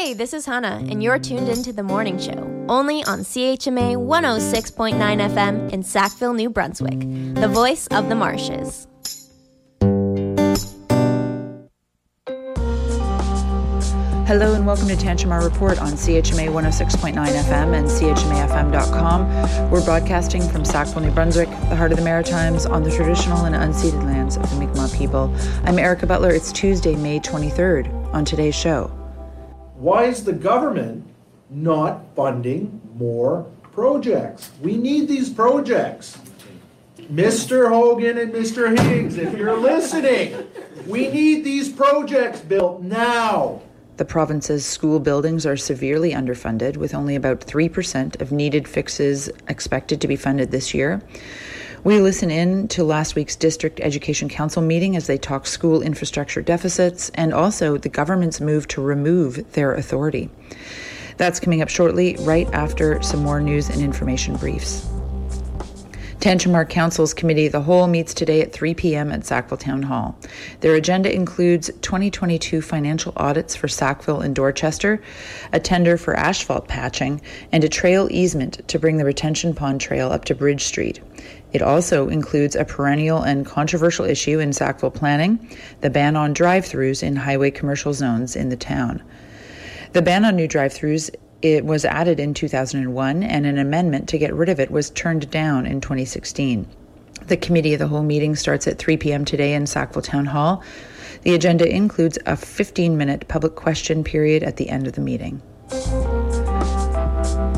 Hey, this is Hannah, and you're tuned into the morning show, only on CHMA 106.9 FM in Sackville, New Brunswick, the voice of the marshes. Hello and welcome to Tantramar Report on CHMA 106.9 FM and CHMAFM.com. We're broadcasting from Sackville, New Brunswick, the heart of the Maritimes, on the traditional and unceded lands of the Mi'kmaq people. I'm Erica Butler. It's Tuesday, May 23rd. On today's show, why is the government not funding more projects? We need these projects. Mr. Hogan and Mr. Higgs, if you're listening, we need these projects built now. The province's school buildings are severely underfunded, with only about 3% of needed fixes expected to be funded this year. We listen in to last week's District Education Council meeting as they talk school infrastructure deficits and also the government's move to remove their authority. That's coming up shortly, right after some more news and information briefs. Tantramar Council's Committee the Whole meets today at 3 p.m. at Sackville Town Hall. Their agenda includes 2022 financial audits for Sackville and Dorchester, a tender for asphalt patching, and a trail easement to bring the retention pond trail up to Bridge Street. It also includes a perennial and controversial issue in Sackville planning the ban on drive throughs in highway commercial zones in the town. The ban on new drive throughs it was added in 2001 and an amendment to get rid of it was turned down in 2016. The committee of the whole meeting starts at 3 p.m. today in Sackville Town Hall. The agenda includes a 15 minute public question period at the end of the meeting.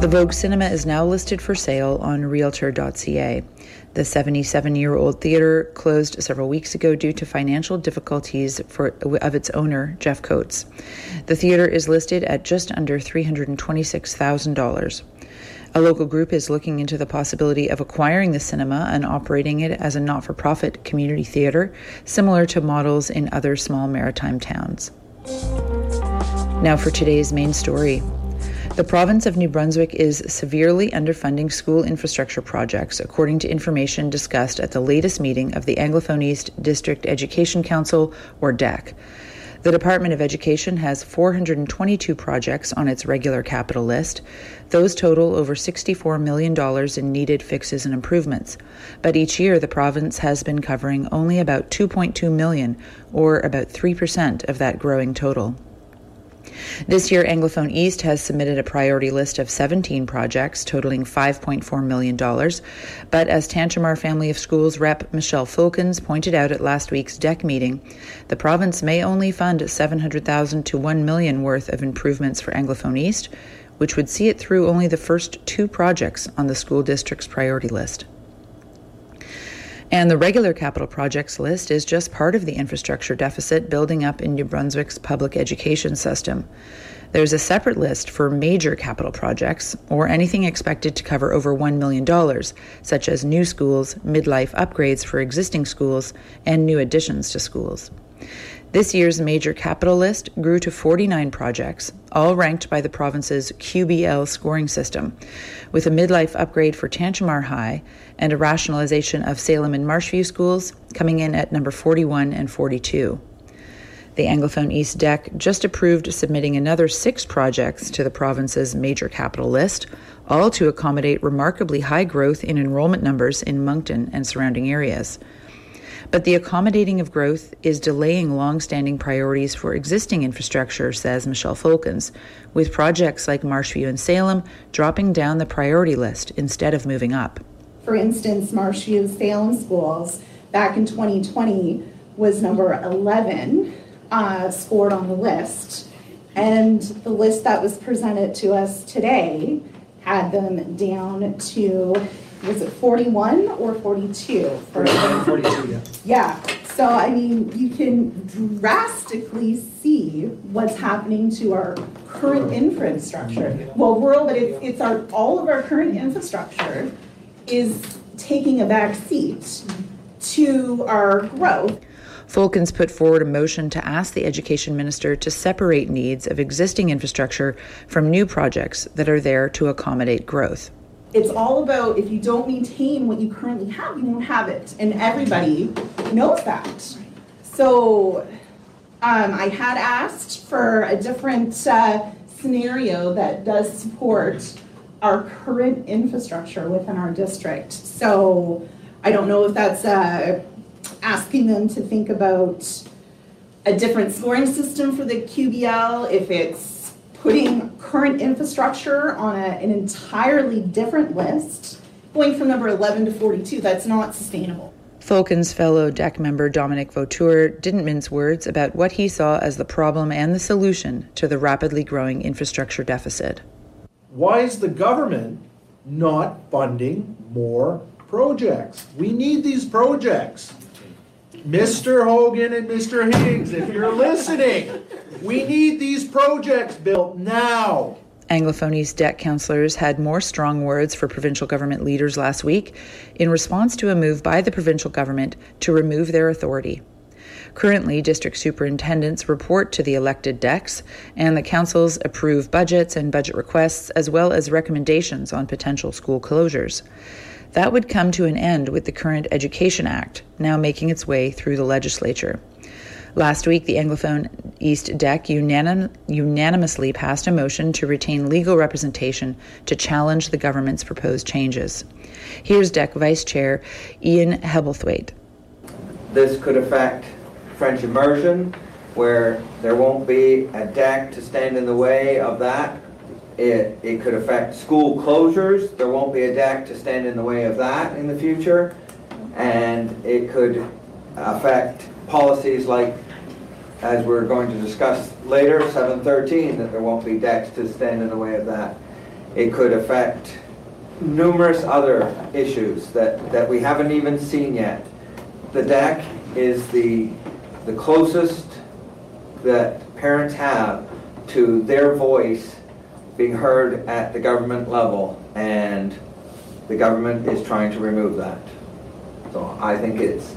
The Vogue Cinema is now listed for sale on Realtor.ca. The 77 year old theater closed several weeks ago due to financial difficulties for, of its owner, Jeff Coates. The theater is listed at just under $326,000. A local group is looking into the possibility of acquiring the cinema and operating it as a not for profit community theater, similar to models in other small maritime towns. Now for today's main story. The province of New Brunswick is severely underfunding school infrastructure projects, according to information discussed at the latest meeting of the Anglophone East District Education Council, or DEC. The Department of Education has 422 projects on its regular capital list. Those total over $64 million in needed fixes and improvements. But each year, the province has been covering only about 2.2 million, or about 3% of that growing total. This year, Anglophone East has submitted a priority list of 17 projects totaling $5.4 million. But as Tantramar Family of Schools rep Michelle Fulkins pointed out at last week's DEC meeting, the province may only fund 700,000 to $1 million worth of improvements for Anglophone East, which would see it through only the first two projects on the school district's priority list. And the regular capital projects list is just part of the infrastructure deficit building up in New Brunswick's public education system. There's a separate list for major capital projects or anything expected to cover over $1 million, such as new schools, midlife upgrades for existing schools, and new additions to schools. This year's major capital list grew to 49 projects, all ranked by the province's QBL scoring system, with a midlife upgrade for Tantramar High and a rationalization of Salem and Marshview schools coming in at number 41 and 42. The Anglophone East DEC just approved submitting another six projects to the province's major capital list, all to accommodate remarkably high growth in enrollment numbers in Moncton and surrounding areas. But the accommodating of growth is delaying long-standing priorities for existing infrastructure, says Michelle Fulkins, with projects like Marshview and Salem dropping down the priority list instead of moving up. For instance, Marshview Salem Schools back in 2020 was number 11 uh, scored on the list. And the list that was presented to us today had them down to was it 41 or 42? For 42, yeah. Yeah. So, I mean, you can drastically see what's happening to our current infrastructure. Mm-hmm. Well, world, but it's, it's our all of our current infrastructure is taking a back seat to our growth. Fulkins put forward a motion to ask the education minister to separate needs of existing infrastructure from new projects that are there to accommodate growth it's all about if you don't maintain what you currently have, you won't have it. And everybody knows that. So um, I had asked for a different uh, scenario that does support our current infrastructure within our district. So I don't know if that's uh, asking them to think about a different scoring system for the QBL, if it's putting current infrastructure on a, an entirely different list, going from number 11 to 42, that's not sustainable. Fulkens fellow DEC member Dominic Vautour didn't mince words about what he saw as the problem and the solution to the rapidly growing infrastructure deficit. Why is the government not funding more projects? We need these projects. Mr. Hogan and Mr. Higgs, if you're listening, we need these projects built now. Anglophone East DEC councillors had more strong words for provincial government leaders last week in response to a move by the provincial government to remove their authority. Currently, district superintendents report to the elected DECs, and the councils approve budgets and budget requests as well as recommendations on potential school closures. That would come to an end with the current Education Act, now making its way through the legislature. Last week, the Anglophone East DEC unanim- unanimously passed a motion to retain legal representation to challenge the government's proposed changes. Here's DEC Vice Chair Ian Hebblethwaite. This could affect French immersion, where there won't be a DEC to stand in the way of that. It, it could affect school closures. There won't be a DEC to stand in the way of that in the future. And it could affect policies like, as we're going to discuss later, 713, that there won't be DECs to stand in the way of that. It could affect numerous other issues that, that we haven't even seen yet. The DEC is the, the closest that parents have to their voice being heard at the government level, and the government is trying to remove that. So I think it's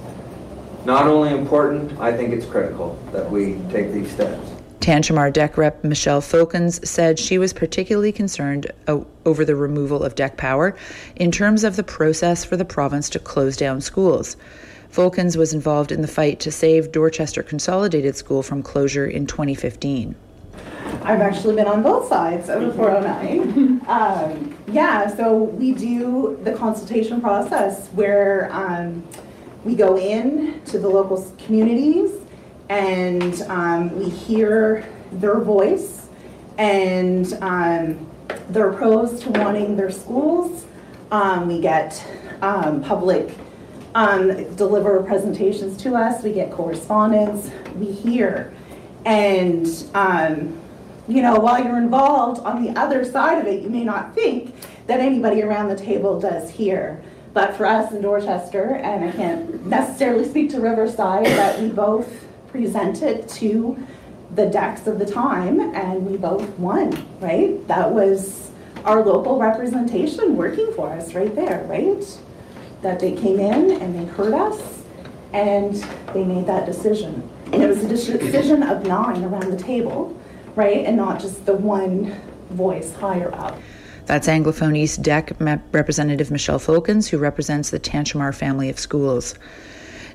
not only important, I think it's critical that we take these steps. Tantramar DEC Rep Michelle Fulkens said she was particularly concerned o- over the removal of DEC power in terms of the process for the province to close down schools. Fulkens was involved in the fight to save Dorchester Consolidated School from closure in 2015. I've actually been on both sides of the 409. um, yeah, so we do the consultation process where um, we go in to the local communities and um, we hear their voice and um, their pros to wanting their schools. Um, we get um, public deliver presentations to us. We get correspondence. We hear and you know, while you're involved on the other side of it, you may not think that anybody around the table does hear. But for us in Dorchester, and I can't necessarily speak to Riverside, but we both presented to the DECs of the time and we both won, right? That was our local representation working for us right there, right? That they came in and they heard us and they made that decision. And it was a decision of nine around the table right? And not just the one voice higher up. That's Anglophone East DEC Representative Michelle Fulkens, who represents the Tantramar family of schools.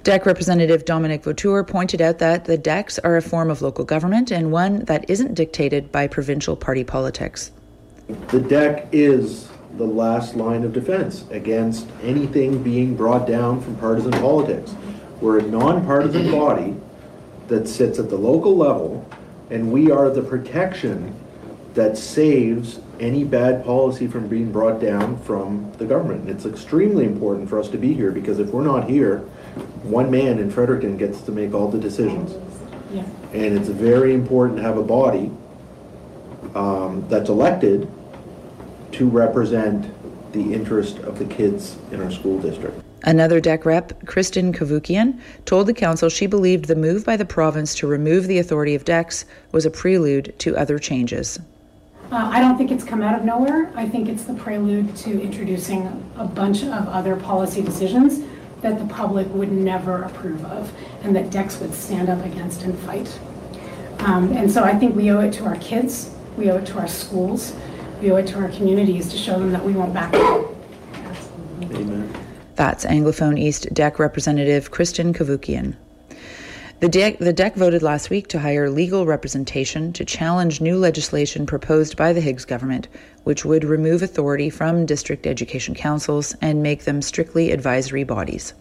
DEC Representative Dominic Vautour pointed out that the DECs are a form of local government and one that isn't dictated by provincial party politics. The DEC is the last line of defense against anything being brought down from partisan politics. We're a nonpartisan body that sits at the local level and we are the protection that saves any bad policy from being brought down from the government. And it's extremely important for us to be here because if we're not here, one man in Fredericton gets to make all the decisions. Yeah. And it's very important to have a body um, that's elected to represent the interest of the kids in our school district. Another DEC rep, Kristen Kavukian, told the council she believed the move by the province to remove the authority of DECs was a prelude to other changes. Uh, I don't think it's come out of nowhere. I think it's the prelude to introducing a bunch of other policy decisions that the public would never approve of and that DECs would stand up against and fight. Um, and so I think we owe it to our kids, we owe it to our schools, we owe it to our communities to show them that we won't back down. Amen. That's Anglophone East DEC Representative Kristen Kavukian. The DEC, the DEC voted last week to hire legal representation to challenge new legislation proposed by the Higgs government, which would remove authority from district education councils and make them strictly advisory bodies.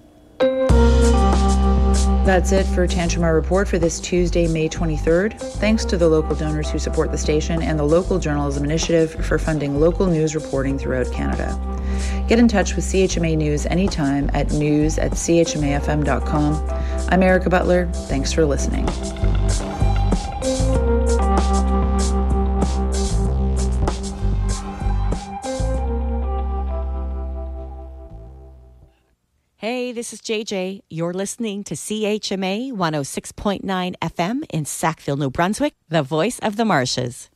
That's it for Tantramar Report for this Tuesday, May 23rd. Thanks to the local donors who support the station and the Local Journalism Initiative for funding local news reporting throughout Canada. Get in touch with CHMA News anytime at news at chmafm.com. I'm Erica Butler. Thanks for listening. Hey, this is JJ. You're listening to CHMA 106.9 FM in Sackville, New Brunswick, the voice of the marshes.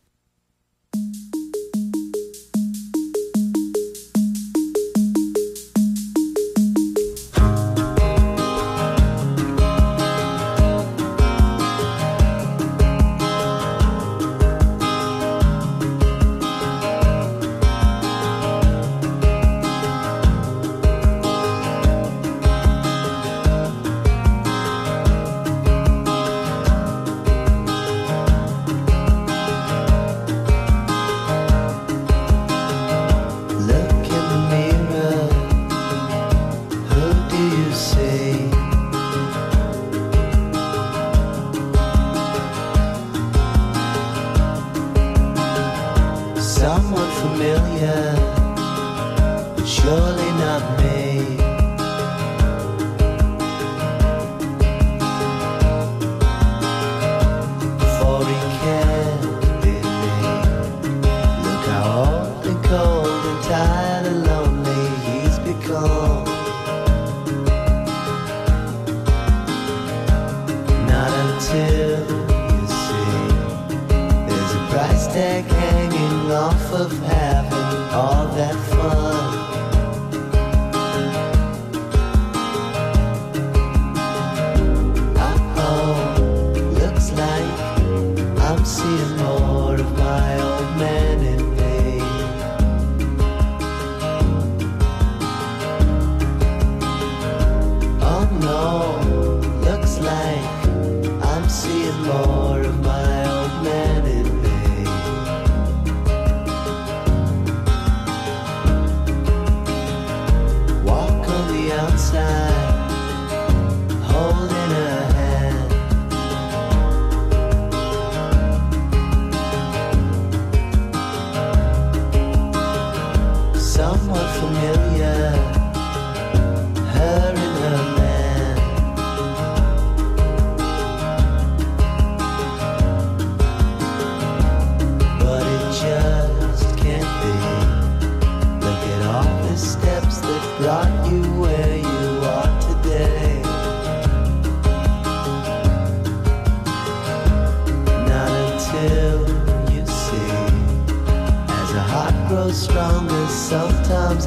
Brought you where you are today. Not until you see. As a heart grows stronger, sometimes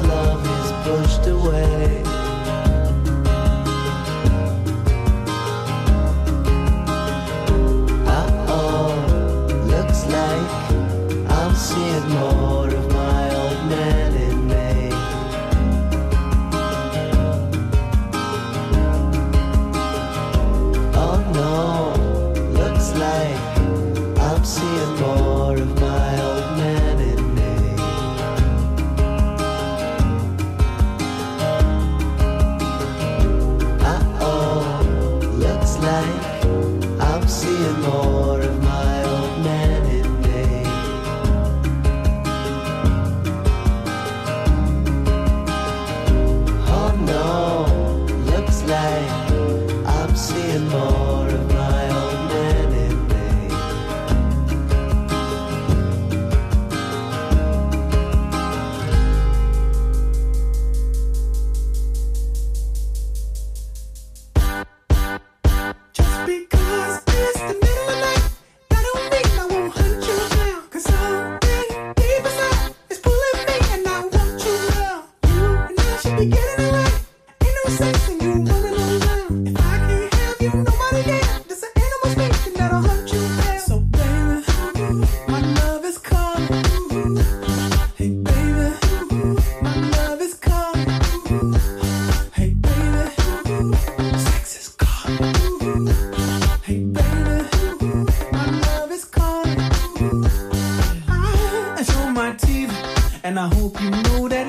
And I hope you know that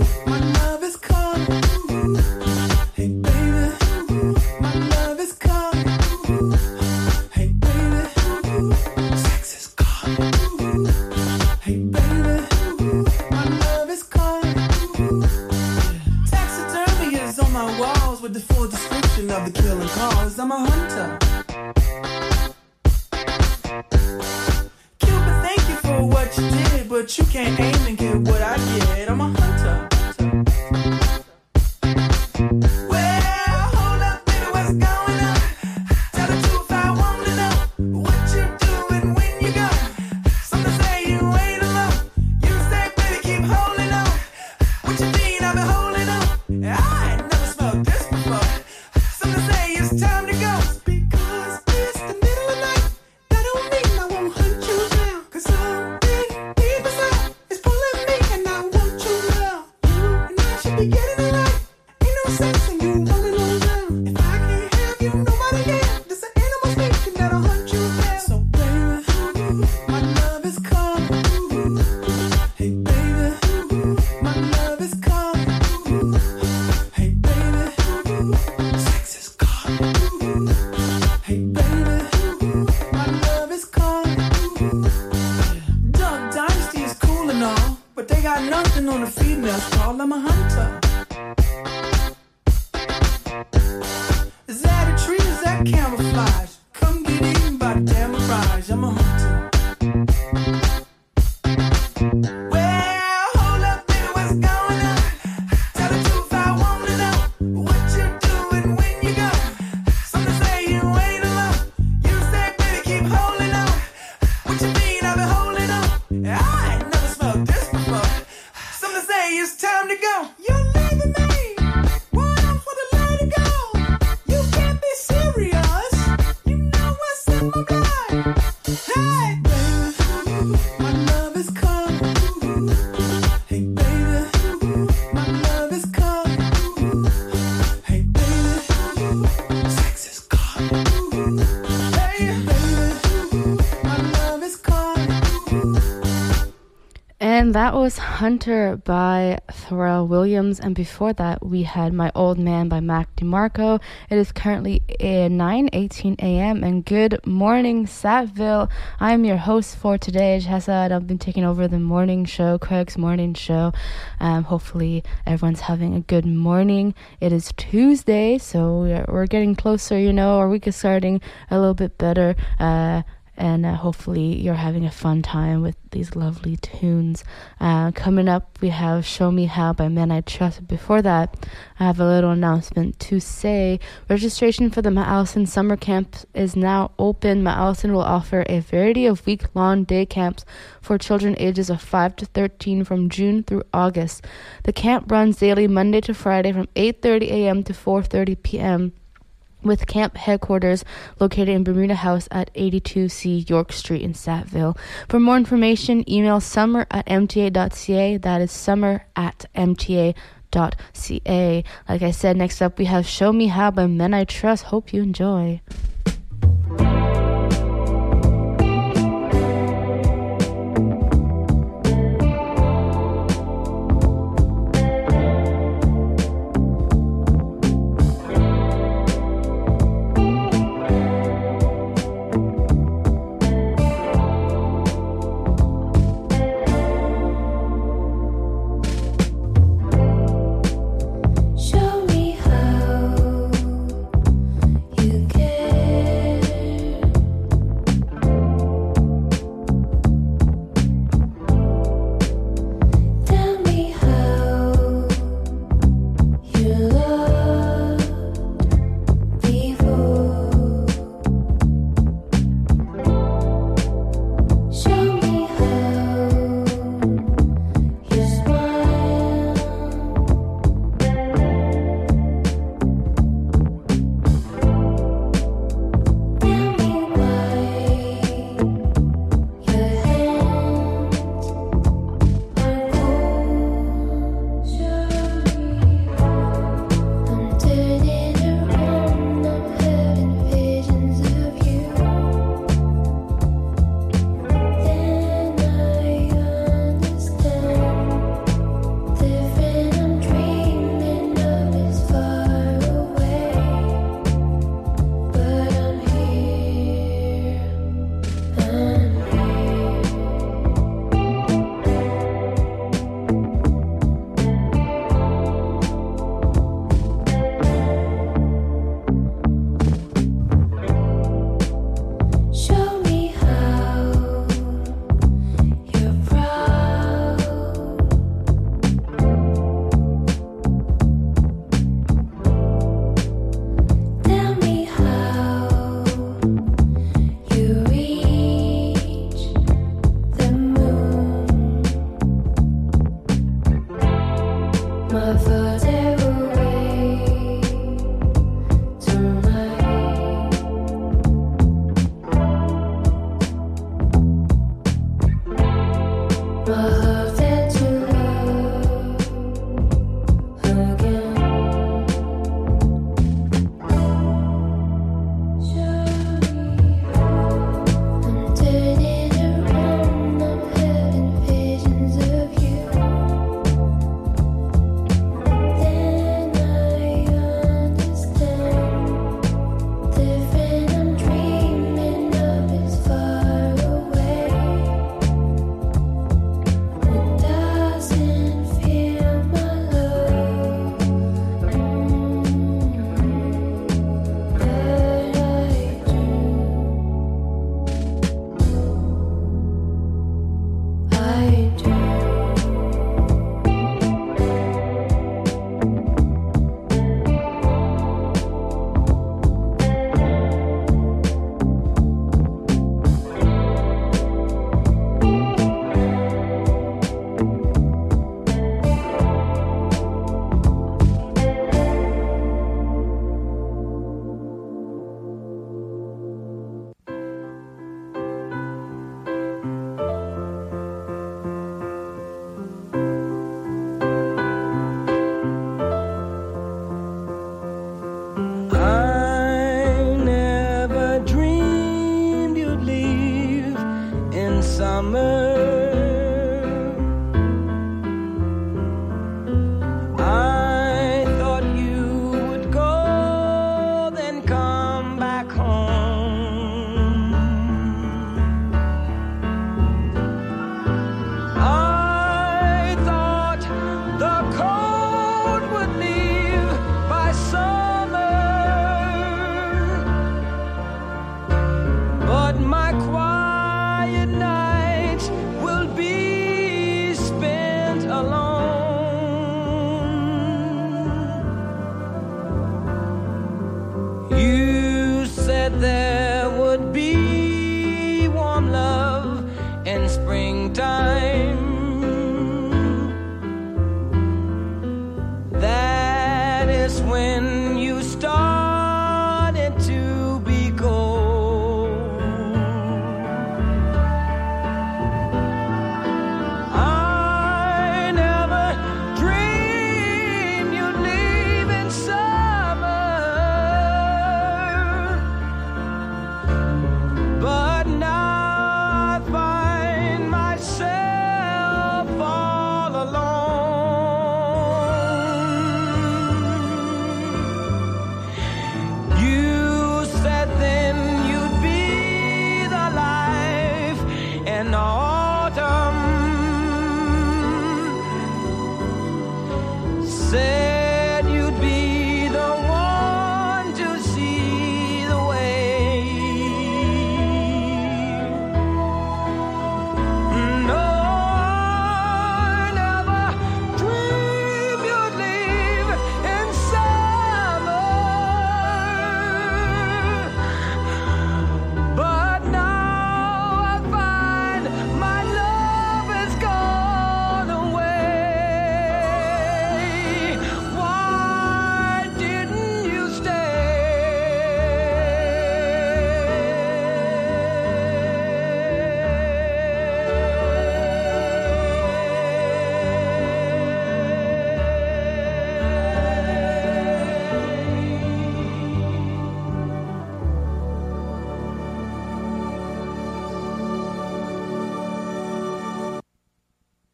Bye. that was Hunter by Pharrell Williams. And before that, we had My Old Man by Mac DeMarco. It is currently eh, 9 18 a.m. And good morning, Sackville. I am your host for today, Shazad. I've been taking over the morning show, Craig's morning show. Um, hopefully, everyone's having a good morning. It is Tuesday, so we're, we're getting closer, you know. Our week is starting a little bit better. Uh, and uh, hopefully you're having a fun time with these lovely tunes. Uh, coming up, we have Show Me How by Men I Trust. Before that, I have a little announcement to say. Registration for the Mount Allison Summer Camp is now open. Mount Allison will offer a variety of week long day camps for children ages of 5 to 13 from June through August. The camp runs daily Monday to Friday from 8.30 a.m. to 4.30 p.m with camp headquarters located in Bermuda House at 82C York Street in Sackville. For more information, email summer at mta.ca. That is summer at mta.ca. Like I said, next up we have Show Me How by Men I Trust. Hope you enjoy.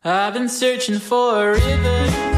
I've been searching for a river,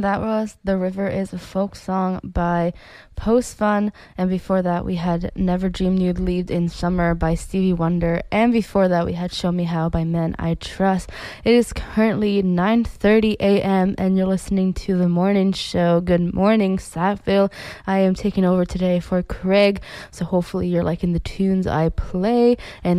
And that was The River is a Folk Song by Post Fun. And before that, we had Never Dreamed You'd Leave in Summer by Stevie Wonder. And before that, we had Show Me How by Men I Trust. It is currently 9.30 a.m. and you're listening to The Morning Show. Good morning, Sackville. I am taking over today for Craig. So hopefully you're liking the tunes I play. And